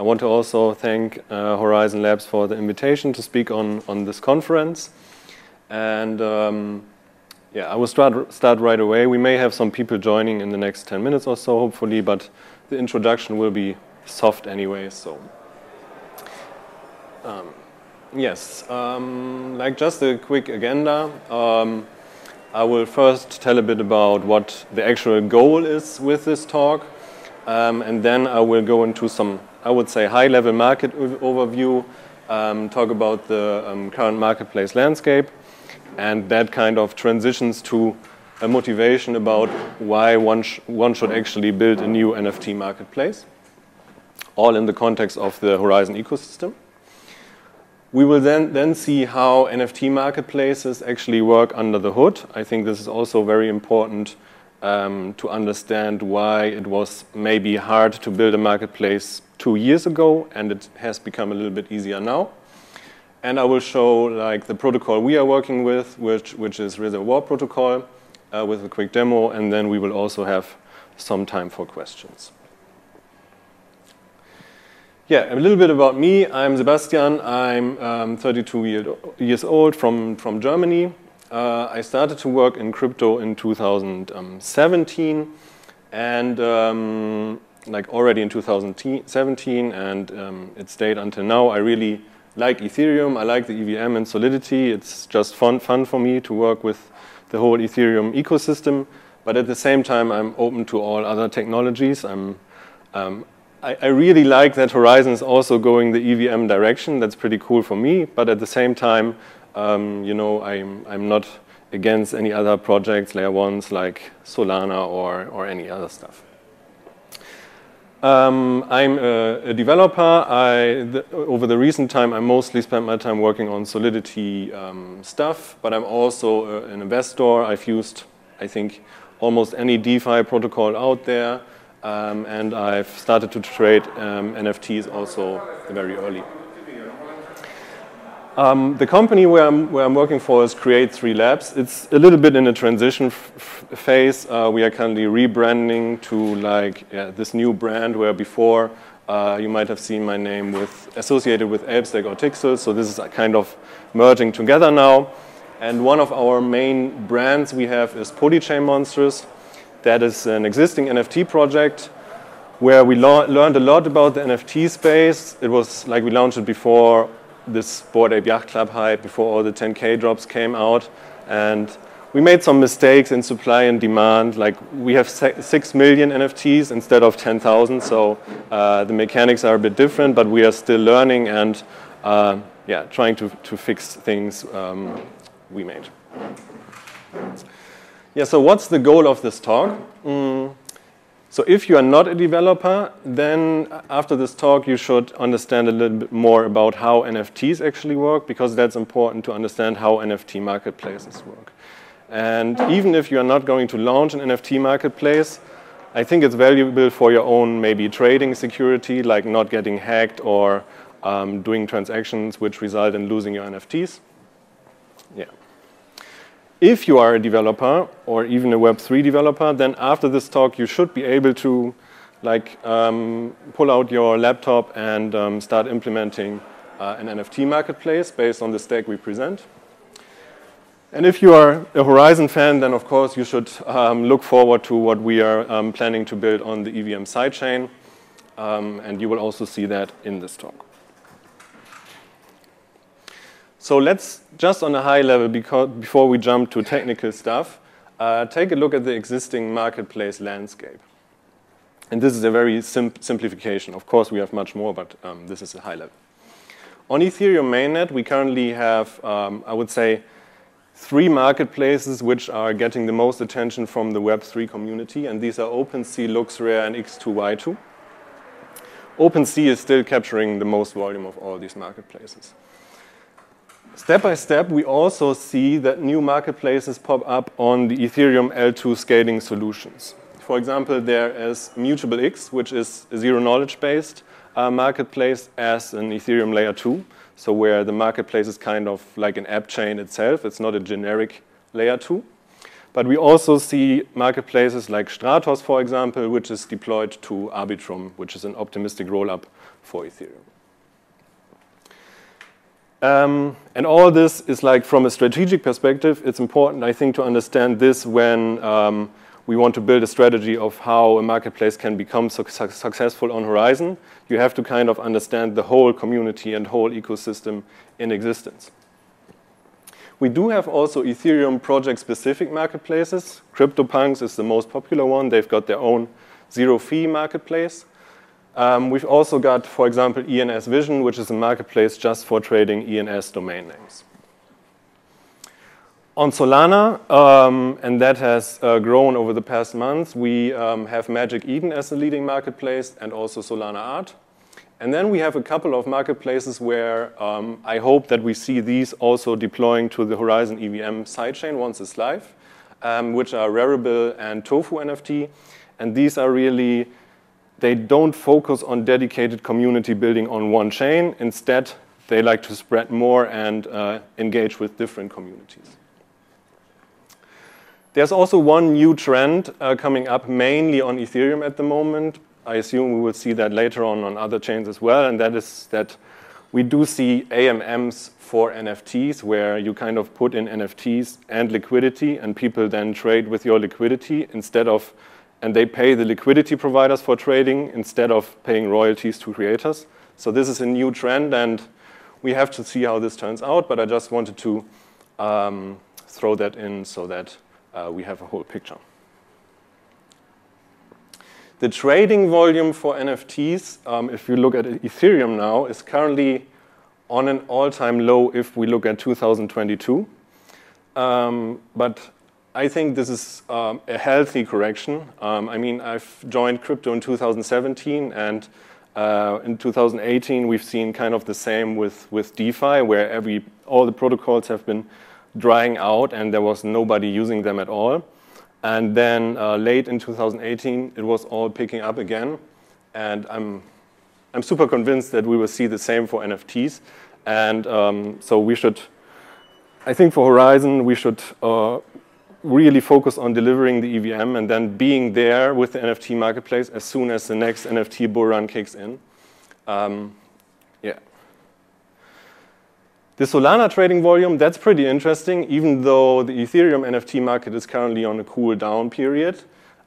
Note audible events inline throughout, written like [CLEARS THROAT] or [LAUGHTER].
I want to also thank uh, Horizen Labs for the invitation to speak on, on this conference. And um, yeah, I will start, start right away. We may have some people joining in the next 10 minutes or so, hopefully, but the introduction will be soft anyway, so. Um, yes, um, like just a quick agenda. Um, I will first tell a bit about what the actual goal is with this talk, um, and then I will go into some, I would say, high-level market overview, um, talk about the um, current marketplace landscape, and that kind of transitions to a motivation about why one, sh one should actually build a new NFT marketplace, all in the context of the Horizen ecosystem. We will then, then see how NFT marketplaces actually work under the hood. I think this is also very important um, to understand why it was maybe hard to build a marketplace two years ago and it has become a little bit easier now. And I will show like the protocol we are working with, which, which is Reservoir Protocol, uh, with a quick demo, and then we will also have some time for questions. Yeah, a little bit about me. I'm Sebastian. I'm um, 32 year, years old from, from Germany. Uh, I started to work in crypto in 2017 and um, like already in 2017 and um, it stayed until now. I really like Ethereum. I like the EVM and Solidity. It's just fun, fun for me to work with the whole Ethereum ecosystem. But at the same time, I'm open to all other technologies. I'm um, I, I, really like that Horizen is also going the EVM direction. That's pretty cool for me. But at the same time, um, you know, I'm, I'm not against any other projects, layer ones like Solana or, or any other stuff. Um, I'm a, a developer. I, the, over the recent time, I mostly spent my time working on Solidity um, stuff, but I'm also a, an investor. I've used, I think, almost any DeFi protocol out there. Um, and I've started to trade um, NFTs also very early. Um, the company where I'm, where I'm, working for is Create3 Labs. It's a little bit in a transition phase. Uh, we are currently rebranding to like yeah, this new brand where before uh, you might have seen my name with associated with Elbstack or Tixel. So this is kind of merging together now. And one of our main brands we have is Polychain Monsters. That is an existing NFT project where we learned a lot about the NFT space. It was like we launched it before this Bored Ape Yacht Club hype, before all the 10K drops came out. And we made some mistakes in supply and demand. Like we have 6 million NFTs instead of 10,000. So uh, the mechanics are a bit different, but we are still learning and uh, yeah, trying to, to fix things um, we made. Yeah, so what's the goal of this talk? Mm. So if you are not a developer, then after this talk, you should understand a little bit more about how NFTs actually work, because that's important to understand how NFT marketplaces work. And even if you are not going to launch an NFT marketplace, I think it's valuable for your own maybe trading security, like not getting hacked or um, doing transactions which result in losing your NFTs. Yeah if you are a developer or even a Web3 developer, then after this talk, you should be able to like um, pull out your laptop and um, start implementing uh, an NFT marketplace based on the stack we present. And if you are a Horizen fan, then of course you should um, look forward to what we are um, planning to build on the EVM sidechain. Um, and you will also see that in this talk. So let's just on a high level, because, before we jump to technical stuff, uh, take a look at the existing marketplace landscape. And this is a very sim simplification. Of course, we have much more, but um, this is a high level. On Ethereum mainnet, we currently have, um, I would say, three marketplaces which are getting the most attention from the Web3 community, and these are OpenSea, LooksRare, and X2Y2. OpenSea is still capturing the most volume of all these marketplaces. Step by step, we also see that new marketplaces pop up on the Ethereum L2 scaling solutions. For example, there is ImmutableX, which is a zero-knowledge-based uh, marketplace as an Ethereum layer 2, so where the marketplace is kind of like an app chain itself. It's not a generic layer 2. But we also see marketplaces like Stratos, for example, which is deployed to Arbitrum, which is an optimistic rollup for Ethereum. Um, and all this is like from a strategic perspective, it's important, I think, to understand this when um, we want to build a strategy of how a marketplace can become su successful on Horizen. You have to kind of understand the whole community and whole ecosystem in existence. We do have also Ethereum project-specific marketplaces. CryptoPunks is the most popular one. They've got their own zero-fee marketplace. Um, we've also got, for example, ENS Vision, which is a marketplace just for trading ENS domain names. On Solana, um, and that has uh, grown over the past months, we um, have Magic Eden as the leading marketplace and also Solanart. And then we have a couple of marketplaces where um, I hope that we see these also deploying to the Horizen EVM sidechain once it's live, um, which are Rarible and Tofu NFT. And these are really, they don't focus on dedicated community building on one chain. Instead, they like to spread more and uh, engage with different communities. There's also one new trend uh, coming up mainly on Ethereum at the moment, I assume we will see that later on on other chains as well, and that is that we do see AMMs for NFTs where you kind of put in NFTs and liquidity and people then trade with your liquidity instead of, and they pay the liquidity providers for trading instead of paying royalties to creators. So this is a new trend and we have to see how this turns out, but I just wanted to um, throw that in so that uh, we have a whole picture. The trading volume for NFTs, um, if you look at Ethereum now, is currently on an all-time low if we look at 2022. Um, but I think this is um, a healthy correction. Um, I mean, I've joined crypto in 2017, and uh, in 2018 we've seen kind of the same with, with DeFi, where every all the protocols have been drying out, and there was nobody using them at all. And then uh, late in 2018, it was all picking up again. And I'm, I'm super convinced that we will see the same for NFTs. And um, so we should, I think for Horizen, we should uh, really focus on delivering the EVM and then being there with the NFT marketplace as soon as the next NFT bull run kicks in. Um, yeah. The Solana trading volume, that's pretty interesting, even though the Ethereum NFT market is currently on a cool down period.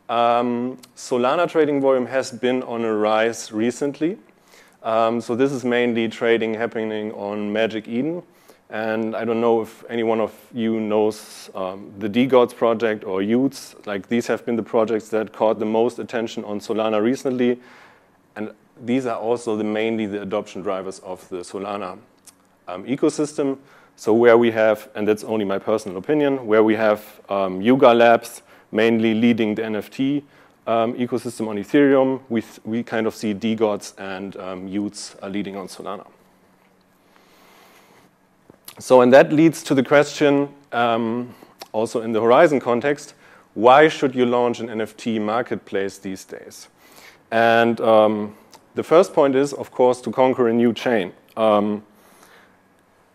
Um, Solana trading volume has been on a rise recently. Um, so this is mainly trading happening on Magic Eden. And I don't know if any one of you knows um, the DeGods project or y00ts. Like these have been the projects that caught the most attention on Solana recently. And these are also the, mainly the adoption drivers of the Solana um, ecosystem. So where we have, and that's only my personal opinion, where we have um, Yuga Labs mainly leading the NFT um, ecosystem on Ethereum, we, we kind of see DeGods and um, y00ts are leading on Solana. So, and that leads to the question, um, also in the Horizen context, why should you launch an NFT marketplace these days? And um, the first point is, of course, to conquer a new chain. Um,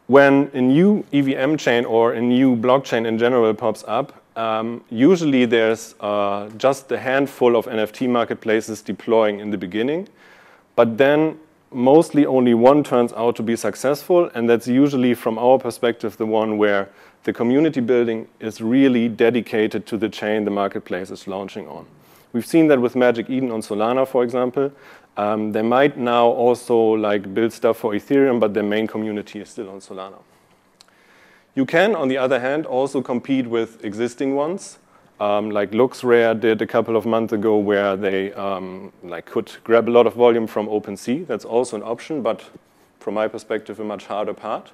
when a new EVM chain or a new blockchain in general pops up, um, usually there's uh, just a handful of NFT marketplaces deploying in the beginning, but then mostly only one turns out to be successful, and that's usually, from our perspective, the one where the community building is really dedicated to the chain the marketplace is launching on. We've seen that with Magic Eden on Solana, for example. Um, they might now also like build stuff for Ethereum, but their main community is still on Solana. You can, on the other hand, also compete with existing ones, um, like LooksRare did a couple of months ago, where they um, like could grab a lot of volume from OpenSea. That's also an option, but from my perspective, a much harder part.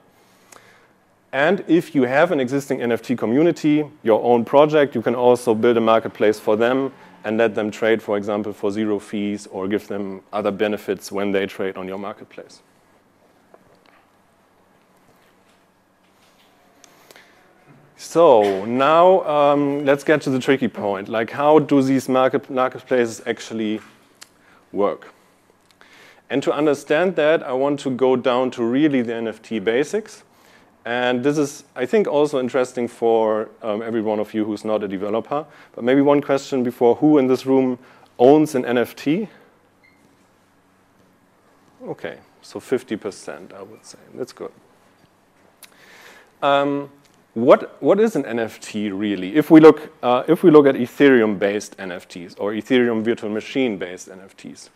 And if you have an existing NFT community, your own project, you can also build a marketplace for them and let them trade, for example, for zero fees or give them other benefits when they trade on your marketplace. So now um, let's get to the tricky point. Like how do these market, marketplaces actually work? And to understand that, I want to go down to really the NFT basics And this is, I think, also interesting for um, every one of you who's not a developer. But maybe one question before, who in this room owns an NFT? Okay, so 50%, I would say. That's good. Um, what, what is an NFT really? If we look, uh, if we look at Ethereum-based NFTs or Ethereum virtual machine-based NFTs,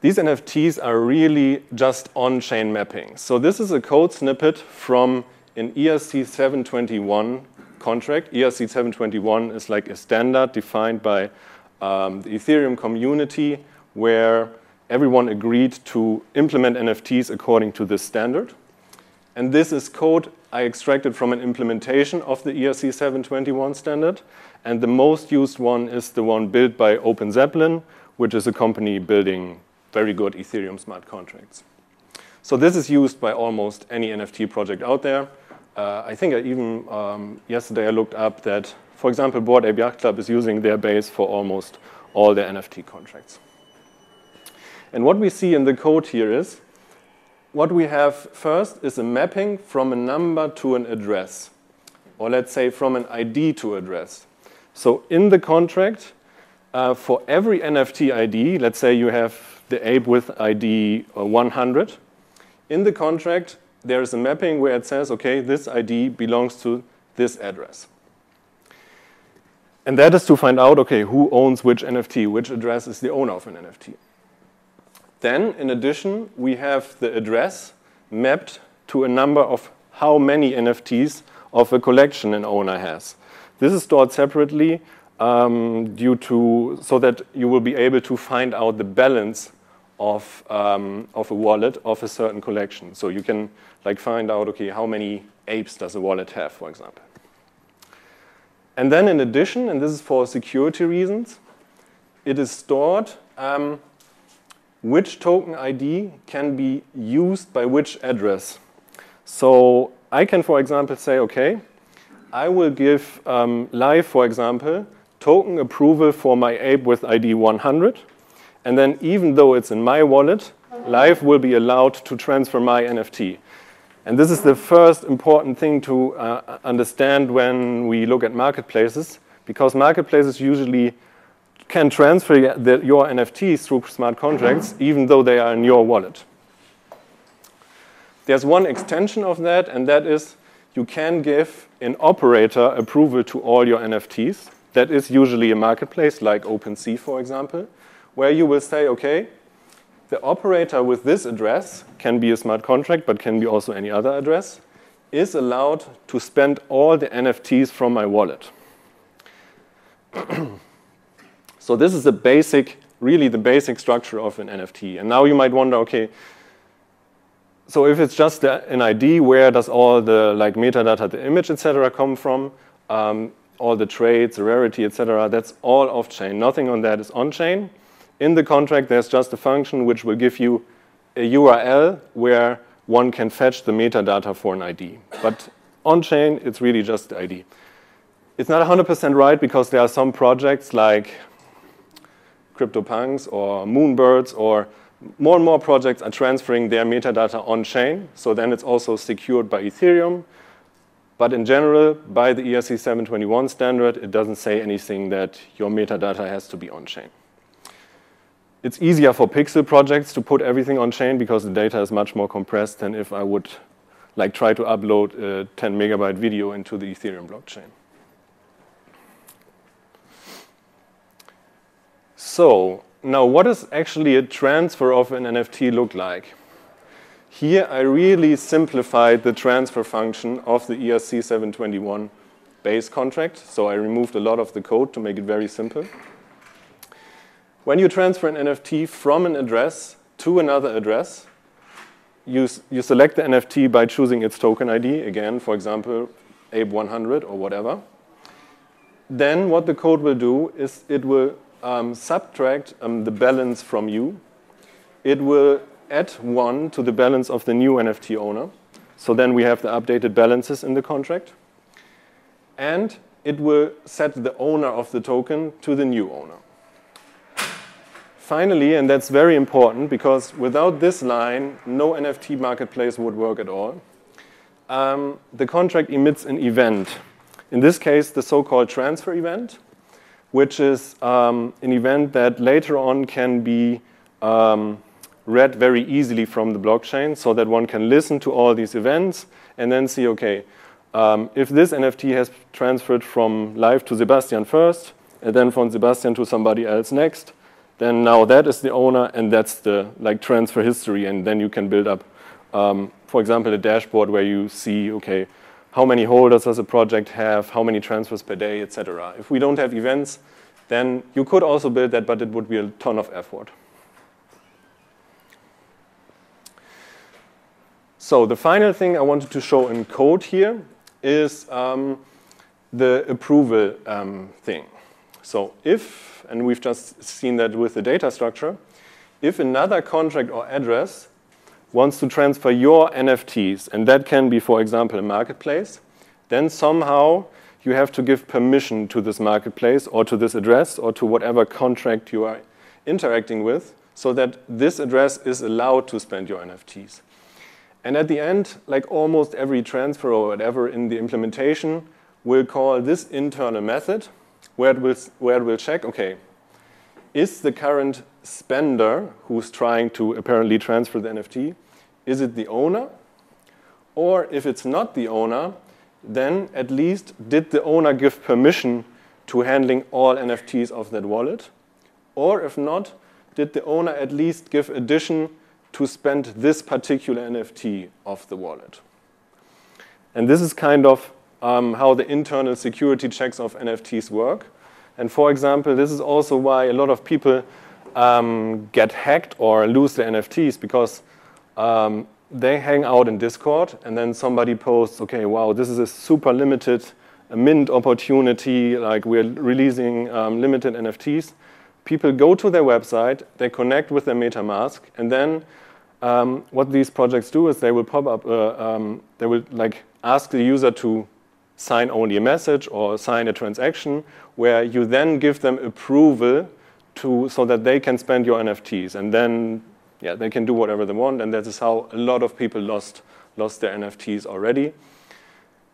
these NFTs are really just on-chain mapping. So this is a code snippet from an ERC 721 contract. ERC 721 is like a standard defined by um, the Ethereum community where everyone agreed to implement NFTs according to this standard. And this is code I extracted from an implementation of the ERC 721 standard. And the most used one is the one built by OpenZeppelin, which is a company building very good Ethereum smart contracts. So this is used by almost any NFT project out there. Uh, I think I even, um, yesterday I looked up that, for example, Bored Ape Yacht Club is using their base for almost all their NFT contracts. And what we see in the code here is, what we have first is a mapping from a number to an address, or let's say from an ID to address. So in the contract, uh, for every NFT ID, let's say you have the ape with ID uh, 100, in the contract, there is a mapping where it says, okay, this ID belongs to this address. And that is to find out, okay, who owns which NFT, which address is the owner of an NFT. Then, in addition, we have the address mapped to a number of how many NFTs of a collection an owner has. This is stored separately um, due to so that you will be able to find out the balance of um, of a wallet of a certain collection. So you can like find out okay how many apes does a wallet have, for example. And then in addition, and this is for security reasons, it is stored um, which token ID can be used by which address. So I can, for example, say, okay, I will give um, live, for example, token approval for my ape with ID 100. And then even though it's in my wallet, live will be allowed to transfer my NFT. And this is the first important thing to uh, understand when we look at marketplaces, because marketplaces usually can transfer the, your NFTs through smart contracts, even though they are in your wallet. There's one extension of that, and that is you can give an operator approval to all your NFTs. That is usually a marketplace like OpenSea, for example, where you will say, okay, the operator with this address can be a smart contract, but can be also any other address, is allowed to spend all the NFTs from my wallet. [CLEARS THROAT] So this is the basic, really the basic structure of an NFT. And now you might wonder, okay, so if it's just an ID, where does all the like metadata, the image, etc., come from? Um, all the traits, the rarity, etc., that's all off-chain. Nothing on that is on-chain. In the contract, there's just a function which will give you a URL where one can fetch the metadata for an ID. But on-chain, it's really just the ID. It's not 100% right because there are some projects like CryptoPunks or Moonbirds or more and more projects are transferring their metadata on-chain. So then it's also secured by Ethereum. But in general, by the ERC 721 standard, it doesn't say anything that your metadata has to be on-chain. It's easier for pixel projects to put everything on-chain because the data is much more compressed than if I would like try to upload a 10 megabyte video into the Ethereum blockchain. So now what does actually a transfer of an NFT look like? Here I really simplified the transfer function of the ERC 721 base contract. So I removed a lot of the code to make it very simple. When you transfer an NFT from an address to another address, you, you select the NFT by choosing its token ID, again, for example, ape100 or whatever. Then what the code will do is it will um, subtract um, the balance from you. It will add one to the balance of the new NFT owner. So then we have the updated balances in the contract. And it will set the owner of the token to the new owner. Finally, and that's very important because without this line, no NFT marketplace would work at all. um, the contract emits an event. In this case, the so-called transfer event, which is um, an event that later on can be um, read very easily from the blockchain so that one can listen to all these events and then see, okay, um, if this NFT has transferred from Live to Sebastian first, and then from Sebastian to somebody else next, then now that is the owner and that's the like transfer history and then you can build up, um, for example, a dashboard where you see, okay, how many holders does a project have, how many transfers per day, etc. If we don't have events, then you could also build that, but it would be a ton of effort. So the final thing I wanted to show in code here is um, the approval um, thing. So if, and we've just seen that with the data structure, if another contract or address wants to transfer your NFTs, and that can be, for example, a marketplace, then somehow you have to give permission to this marketplace or to this address or to whatever contract you are interacting with so that this address is allowed to spend your NFTs. And at the end, like almost every transfer or whatever in the implementation, we'll call this internal method where it will, where it will check, okay, is the current spender who's trying to apparently transfer the NFT, is it the owner? Or if it's not the owner, then at least did the owner give permission to handling all NFTs of that wallet? Or if not, did the owner at least give addition to spend this particular NFT of the wallet. And this is kind of um, how the internal security checks of NFTs work. And for example, this is also why a lot of people um, get hacked or lose their NFTs because um, they hang out in Discord and then somebody posts, okay, wow, this is a super limited a mint opportunity, like we're releasing um, limited NFTs. People go to their website, they connect with their MetaMask, and then um, what these projects do is they will pop up, uh, um, they will like ask the user to sign only a message or sign a transaction where you then give them approval to, so that they can spend your NFTs. And then yeah, they can do whatever they want. And that is how a lot of people lost, lost their NFTs already.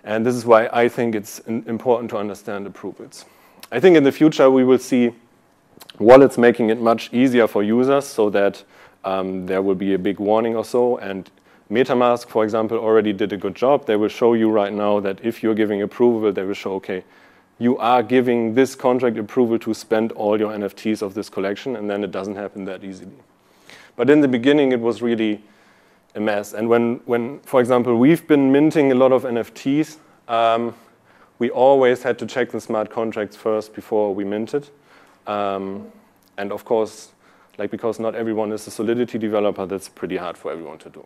And this is why I think it's important to understand approvals. I think in the future we will see wallets making it much easier for users so that um, there will be a big warning or so. And MetaMask, for example, already did a good job. They will show you right now that if you're giving approval, they will show, okay, you are giving this contract approval to spend all your NFTs of this collection, and then it doesn't happen that easily. But in the beginning, it was really a mess. And when, when for example, we've been minting a lot of NFTs, um, we always had to check the smart contracts first before we minted. Um, and of course, like because not everyone is a Solidity developer, that's pretty hard for everyone to do.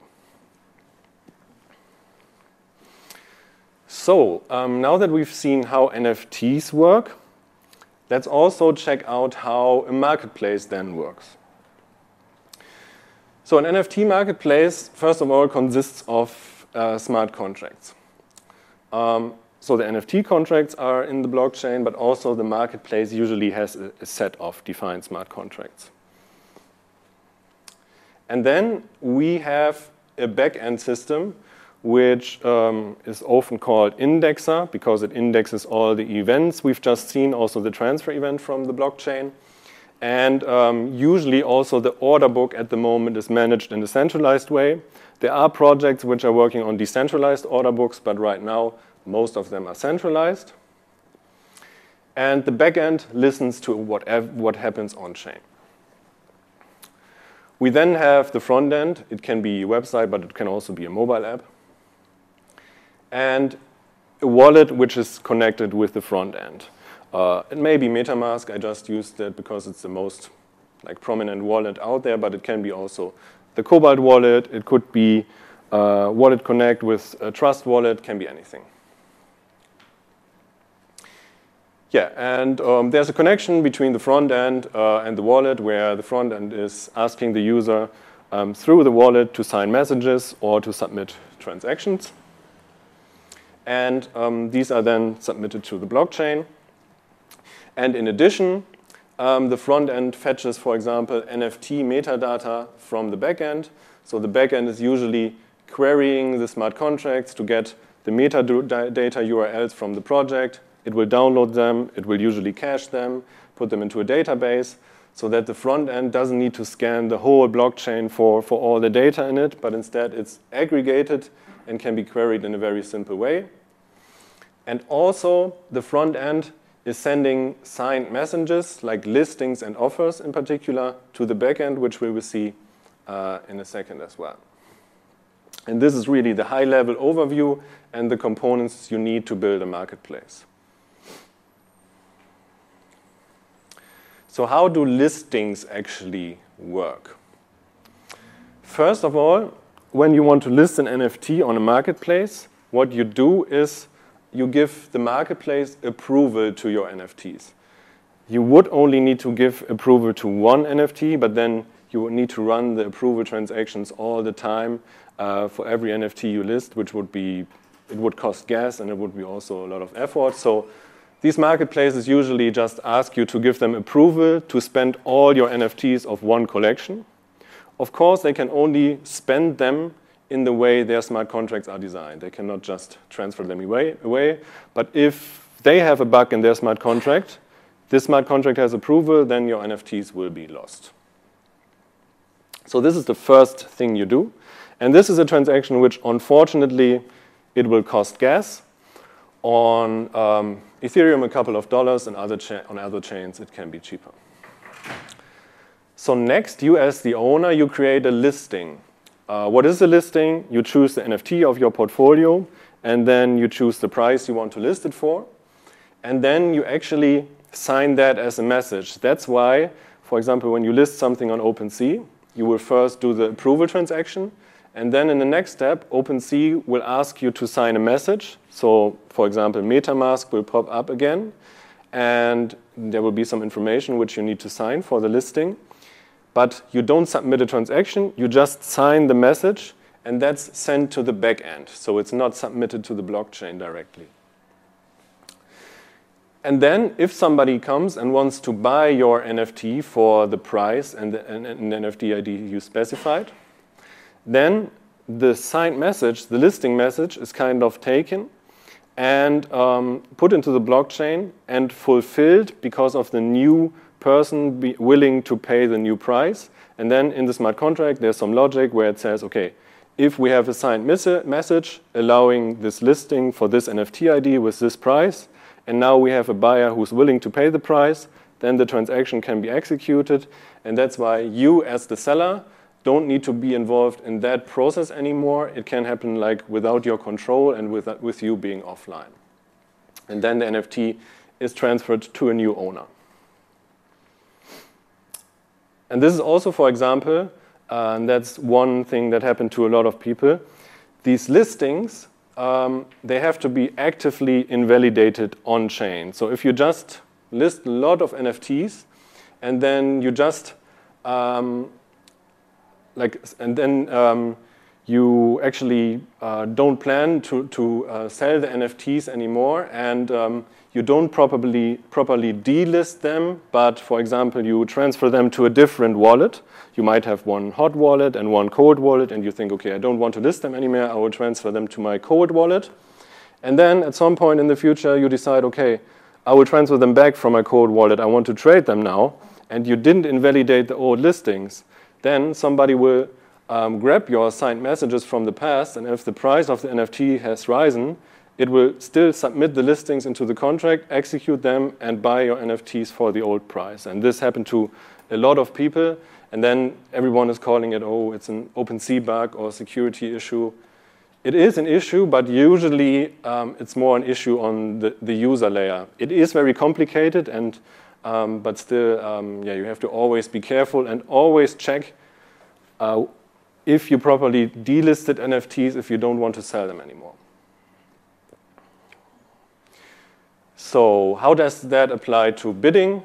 So um, now that we've seen how NFTs work, let's also check out how a marketplace then works. So an NFT marketplace, first of all, consists of uh, smart contracts. Um, so the NFT contracts are in the blockchain, but also the marketplace usually has a, a set of defined smart contracts. And then we have a back-end system which um, is often called indexer because it indexes all the events we've just seen, also the transfer event from the blockchain. And um, usually also the order book at the moment is managed in a centralized way. There are projects which are working on decentralized order books, but right now most of them are centralized. And the backend listens to whatever, what happens on chain. We then have the front end. It can be a website, but it can also be a mobile app. And a wallet which is connected with the front end. Uh, it may be MetaMask. I just used that because it's the most like prominent wallet out there, but it can be also the Cobalt wallet. It could be uh, Wallet Connect with a Trust wallet. Can be anything. Yeah, and um, there's a connection between the front end uh, and the wallet where the front end is asking the user um, through the wallet to sign messages or to submit transactions. And um, these are then submitted to the blockchain. And in addition, um, the front end fetches, for example, NFT metadata from the backend. So the backend is usually querying the smart contracts to get the metadata URLs from the project. It will download them. It will usually cache them, put them into a database so that the front end doesn't need to scan the whole blockchain for, for all the data in it, but instead it's aggregated and can be queried in a very simple way. And also, the front end is sending signed messages, like listings and offers in particular, to the backend, which we will see uh, in a second as well. And this is really the high-level overview and the components you need to build a marketplace. So how do listings actually work? First of all, when you want to list an NFT on a marketplace, what you do is you give the marketplace approval to your NFTs. You would only need to give approval to one NFT, but then you would need to run the approval transactions all the time uh, for every NFT you list, which would be, it would cost gas and it would be also a lot of effort. So these marketplaces usually just ask you to give them approval to spend all your NFTs of one collection. Of course, they can only spend them in the way their smart contracts are designed. They cannot just transfer them away. away. But if they have a bug in their smart contract, this smart contract has approval, then your NFTs will be lost. So this is the first thing you do. And this is a transaction which, unfortunately, it will cost gas. On um, Ethereum, a couple of dollars, and other on other chains, it can be cheaper. So next, you as the owner, you create a listing. Uh, what is the listing? You choose the NFT of your portfolio, and then you choose the price you want to list it for. And then you actually sign that as a message. That's why, for example, when you list something on OpenSea, you will first do the approval transaction, and then in the next step, OpenSea will ask you to sign a message. So, for example, MetaMask will pop up again, and there will be some information which you need to sign for the listing. But you don't submit a transaction, you just sign the message, and that's sent to the back end. So it's not submitted to the blockchain directly. And then, if somebody comes and wants to buy your NFT for the price and the, and, and NFT ID you specified, then the signed message, the listing message, is kind of taken and um, put into the blockchain and fulfilled because of the new person willing to pay the new price. And then in the smart contract, there's some logic where it says, okay, if we have a signed message allowing this listing for this NFT ID with this price, and now we have a buyer who's willing to pay the price, then the transaction can be executed. And that's why you, as the seller, don't need to be involved in that process anymore. It can happen like without your control and with, with you being offline. And then the NFT is transferred to a new owner. And this is also, for example, uh, and that's one thing that happened to a lot of people. These listings, um, they have to be actively invalidated on chain. So if you just list a lot of NFTs and then you just um, like, and then um, you actually uh, don't plan to, to uh, sell the NFTs anymore, and um, you don't properly, properly delist them, but for example, you transfer them to a different wallet. You might have one hot wallet and one cold wallet, and you think, okay, I don't want to list them anymore, I will transfer them to my cold wallet. And then at some point in the future, you decide, okay, I will transfer them back from my cold wallet, I want to trade them now, and you didn't invalidate the old listings then somebody will um, grab your signed messages from the past, and if the price of the NFT has risen, it will still submit the listings into the contract, execute them, and buy your NFTs for the old price. And this happened to a lot of people, and then everyone is calling it, oh, it's an OpenSea bug or security issue. It is an issue, but usually um, it's more an issue on the, the user layer. It is very complicated, and um, but still, um, yeah, you have to always be careful and always check uh, if you properly delisted NFTs if you don't want to sell them anymore. So how does that apply to bidding?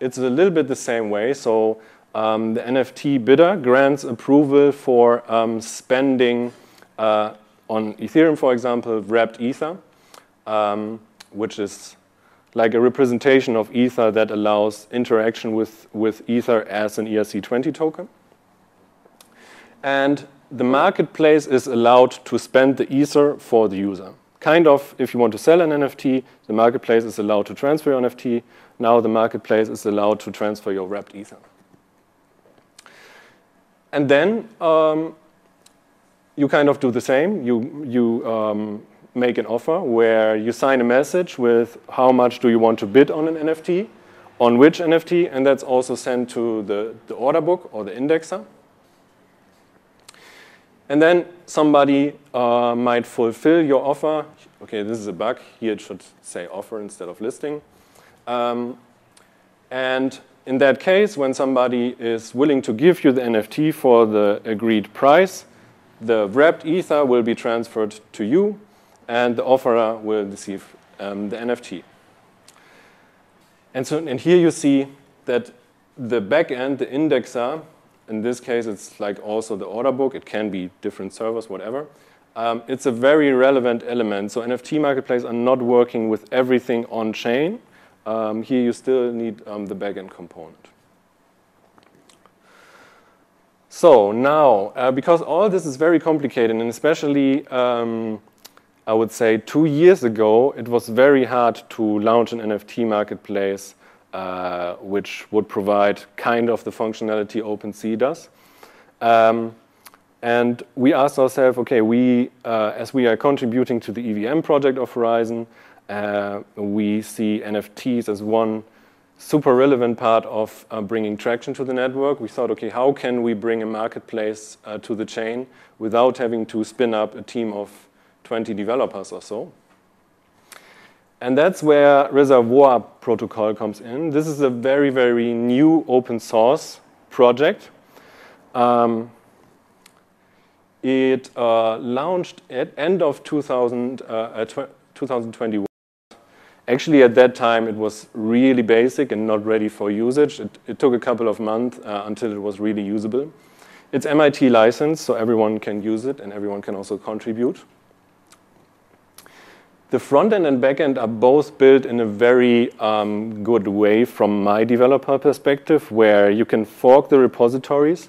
It's a little bit the same way. So um, the NFT bidder grants approval for um, spending uh, on Ethereum, for example, wrapped Ether, um, which is like a representation of Ether that allows interaction with, with Ether as an ERC20 token. And the marketplace is allowed to spend the ether for the user. Kind of, if you want to sell an NFT, the marketplace is allowed to transfer your NFT. Now the marketplace is allowed to transfer your wrapped ether. And then um, you kind of do the same. You, you um, make an offer where you sign a message with how much do you want to bid on an NFT, on which NFT, and that's also sent to the, the order book or the indexer. And then somebody uh, might fulfill your offer. Okay, this is a bug. Here it should say offer instead of listing. Um, and in that case, when somebody is willing to give you the NFT for the agreed price, the wrapped ether will be transferred to you, and the offerer will receive um, the NFT. And so, and here you see that the backend, the indexer, in this case, it's like also the order book. It can be different servers, whatever. Um, it's a very relevant element. So NFT marketplaces are not working with everything on chain. Um, here you still need um, the backend component. So now, uh, because all this is very complicated, and especially, um, I would say two years ago, it was very hard to launch an NFT marketplace uh, which would provide kind of the functionality OpenSea does. Um, and we asked ourselves, okay, we, uh, as we are contributing to the EVM project of Horizen, uh, we see NFTs as one super relevant part of uh, bringing traction to the network. We thought, okay, how can we bring a marketplace uh, to the chain without having to spin up a team of 20 developers or so? And that's where Reservoir Protocol comes in. This is a very, very new open source project. Um, it uh, launched at end of 2000, uh, 2021. Actually, at that time, it was really basic and not ready for usage. It, it took a couple of months uh, until it was really usable. It's MIT licensed, so everyone can use it and everyone can also contribute. The front end and back end are both built in a very um, good way from my developer perspective, where you can fork the repositories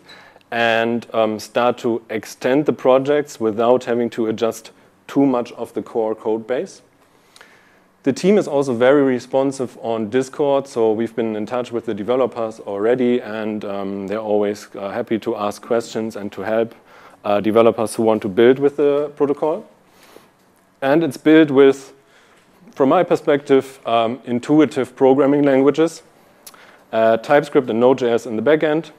and um, start to extend the projects without having to adjust too much of the core code base. The team is also very responsive on Discord, so we've been in touch with the developers already, and um, they're always uh, happy to ask questions and to help uh, developers who want to build with the protocol. And it's built with, from my perspective, um, intuitive programming languages, uh, TypeScript and Node.js in the backend,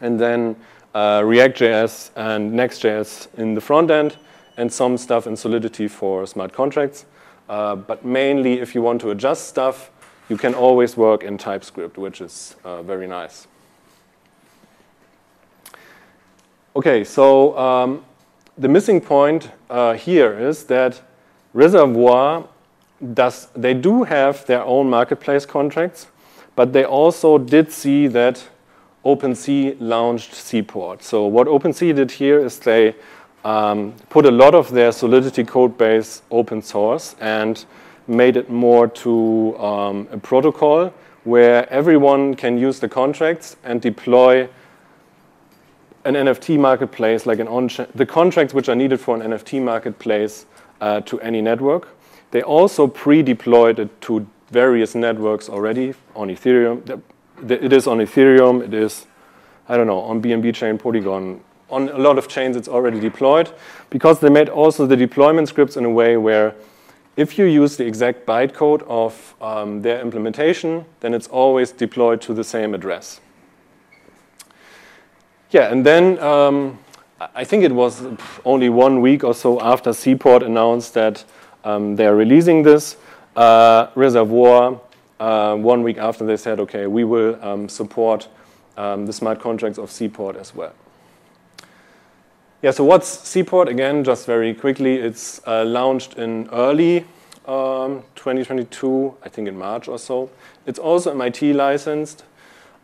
and then uh, React.js and Next.js in the front end, and some stuff in Solidity for smart contracts. Uh, but mainly, if you want to adjust stuff, you can always work in TypeScript, which is uh, very nice. Okay, so um, the missing point uh, here is that Reservoir does, they do have their own marketplace contracts, but they also did see that OpenSea launched Seaport. So what OpenSea did here is they um, put a lot of their Solidity code base open source and made it more to um, a protocol where everyone can use the contracts and deploy an NFT marketplace, like an on the contracts which are needed for an NFT marketplace uh, to any network. They also pre-deployed it to various networks already on Ethereum. It is on Ethereum. It is, I don't know, on BNB chain, Polygon, on a lot of chains it's already deployed because they made also the deployment scripts in a way where if you use the exact bytecode of um, their implementation, then it's always deployed to the same address. Yeah, and then um, I think it was only one week or so after Seaport announced that um, they're releasing this uh, reservoir. Uh, one week after they said, okay, we will um, support um, the smart contracts of Seaport as well. Yeah, so what's Seaport? Again, just very quickly, it's uh, launched in early um, 2022, I think in March or so. It's also MIT licensed.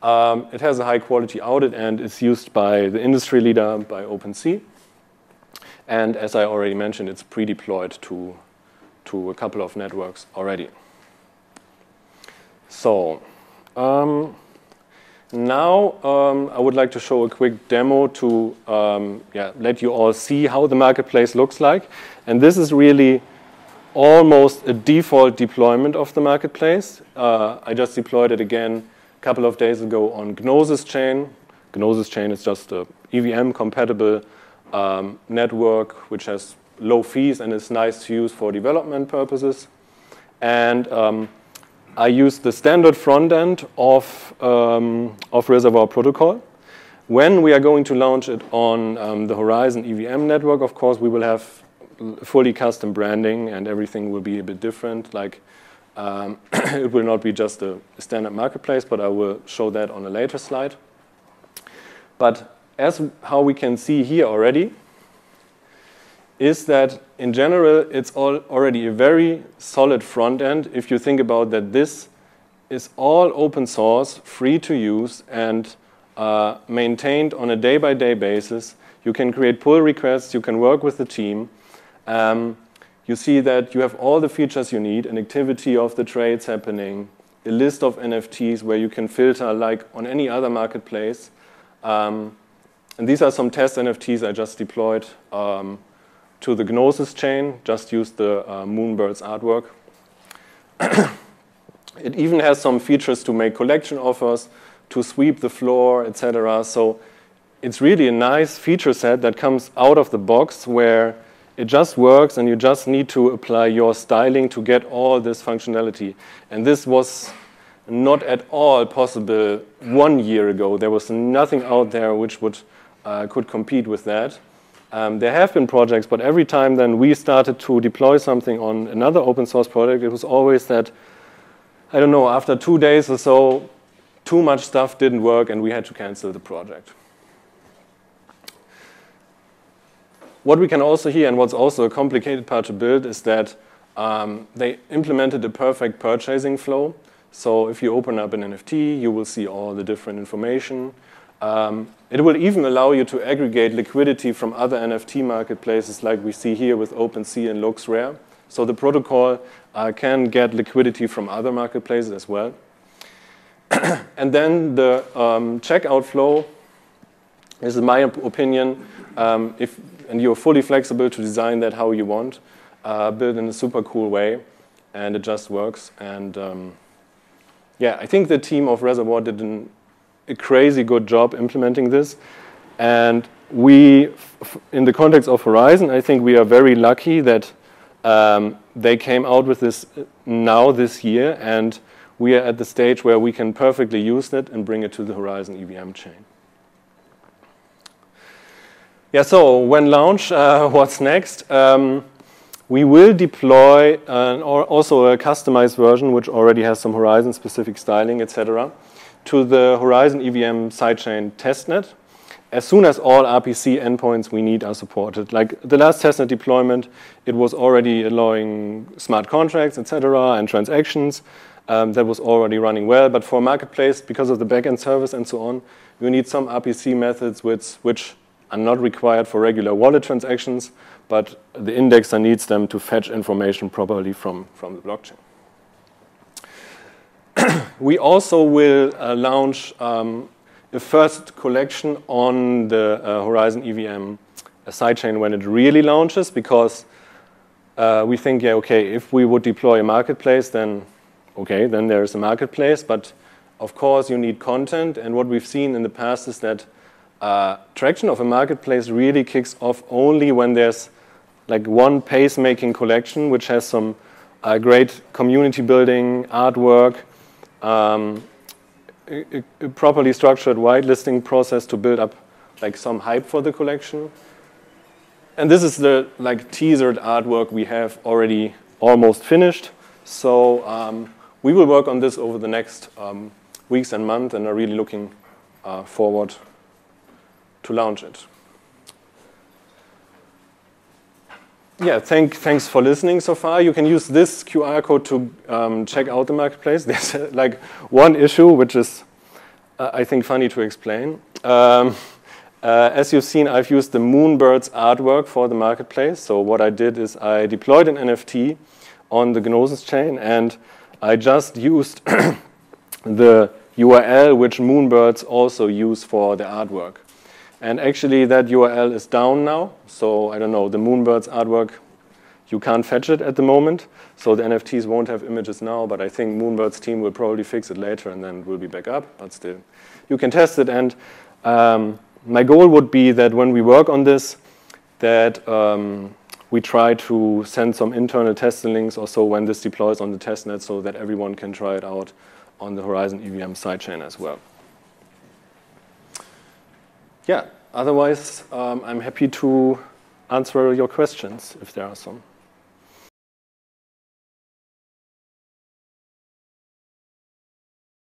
Um, it has a high quality audit and is used by the industry leader, by OpenSea. And as I already mentioned, it's pre-deployed to, to a couple of networks already. So, um, now um, I would like to show a quick demo to um, yeah, let you all see how the marketplace looks like. And this is really almost a default deployment of the marketplace. Uh, I just deployed it again couple of days ago on Gnosis Chain. Gnosis Chain is just a EVM compatible um, network which has low fees and is nice to use for development purposes. And um, I use the standard front end of, um, of Reservoir Protocol. When we are going to launch it on um, the Horizen EVM network, of course, we will have fully custom branding and everything will be a bit different. Like um, [CLEARS THROAT] it will not be just a standard marketplace, but I will show that on a later slide. But as how we can see here already, is that in general, it's all already a very solid front end if you think about that this is all open source, free to use, and uh, maintained on a day by day basis. You can create pull requests, you can work with the team. Um, you see that you have all the features you need an activity of the trades happening, a list of NFTs where you can filter like on any other marketplace. Um, and these are some test NFTs I just deployed. Um, to the Gnosis chain, just use the uh, Moonbirds artwork. [CLEARS THROAT] it even has some features to make collection offers, to sweep the floor, etc. So it's really a nice feature set that comes out of the box where it just works and you just need to apply your styling to get all this functionality. And this was not at all possible one year ago. There was nothing out there which would, uh, could compete with that. Um, there have been projects, but every time then we started to deploy something on another open source project, it was always that, I don't know, after two days or so, too much stuff didn't work and we had to cancel the project. What we can also hear, and what's also a complicated part to build, is that um, they implemented a perfect purchasing flow. So if you open up an NFT, you will see all the different information. Um, it will even allow you to aggregate liquidity from other NFT marketplaces like we see here with OpenSea and LooksRare. So the protocol uh, can get liquidity from other marketplaces as well. [CLEARS THROAT] and then the um, checkout flow this is my opinion. Um, if, and you're fully flexible to design that how you want, uh, build in a super cool way, and it just works. And um, yeah, I think the team of Reservoir did an a crazy good job implementing this. And we, in the context of Horizen, I think we are very lucky that um, they came out with this now this year, and we are at the stage where we can perfectly use it and bring it to the Horizen EVM chain. Yeah, so when launch, uh, [LAUGHS] what's next? Um, we will deploy an, also a customized version, which already has some Horizen-specific styling, etc to the Horizen EVM sidechain testnet as soon as all RPC endpoints we need are supported. Like the last testnet deployment, it was already allowing smart contracts, etc., and transactions. Um, that was already running well. But for marketplace, because of the backend service and so on, you need some RPC methods which, which are not required for regular wallet transactions, but the indexer needs them to fetch information properly from, from the blockchain. [CLEARS THROAT] we also will uh, launch um, a first collection on the uh, Horizen EVM sidechain when it really launches because uh, we think, yeah, okay, if we would deploy a marketplace, then okay, then there's a marketplace. But of course, you need content. And what we've seen in the past is that uh, traction of a marketplace really kicks off only when there's like one pace-making collection which has some uh, great community building, artwork, um, a, a properly structured whitelisting process to build up like some hype for the collection. And this is the like teasered artwork we have already almost finished. So um, we will work on this over the next um, weeks and months and are really looking uh, forward to launch it. yeah, thank, thanks for listening so far. You can use this QR code to um, check out the marketplace. [LAUGHS] There's uh, like one issue which is, uh, I think, funny to explain. Um, uh, as you've seen, I've used the Moonbirds artwork for the marketplace. So what I did is I deployed an NFT on the Gnosis chain, and I just used [COUGHS] the URL which Moonbirds also use for the artwork. And actually that URL is down now. So I don't know, the Moonbirds artwork, you can't fetch it at the moment. So the NFTs won't have images now, but I think Moonbird's team will probably fix it later and then it will be back up. But still, you can test it. And um, my goal would be that when we work on this, that um, we try to send some internal testing links or so when this deploys on the testnet so that everyone can try it out on the Horizen EVM sidechain as well. Yeah, otherwise, um, I'm happy to answer your questions if there are some.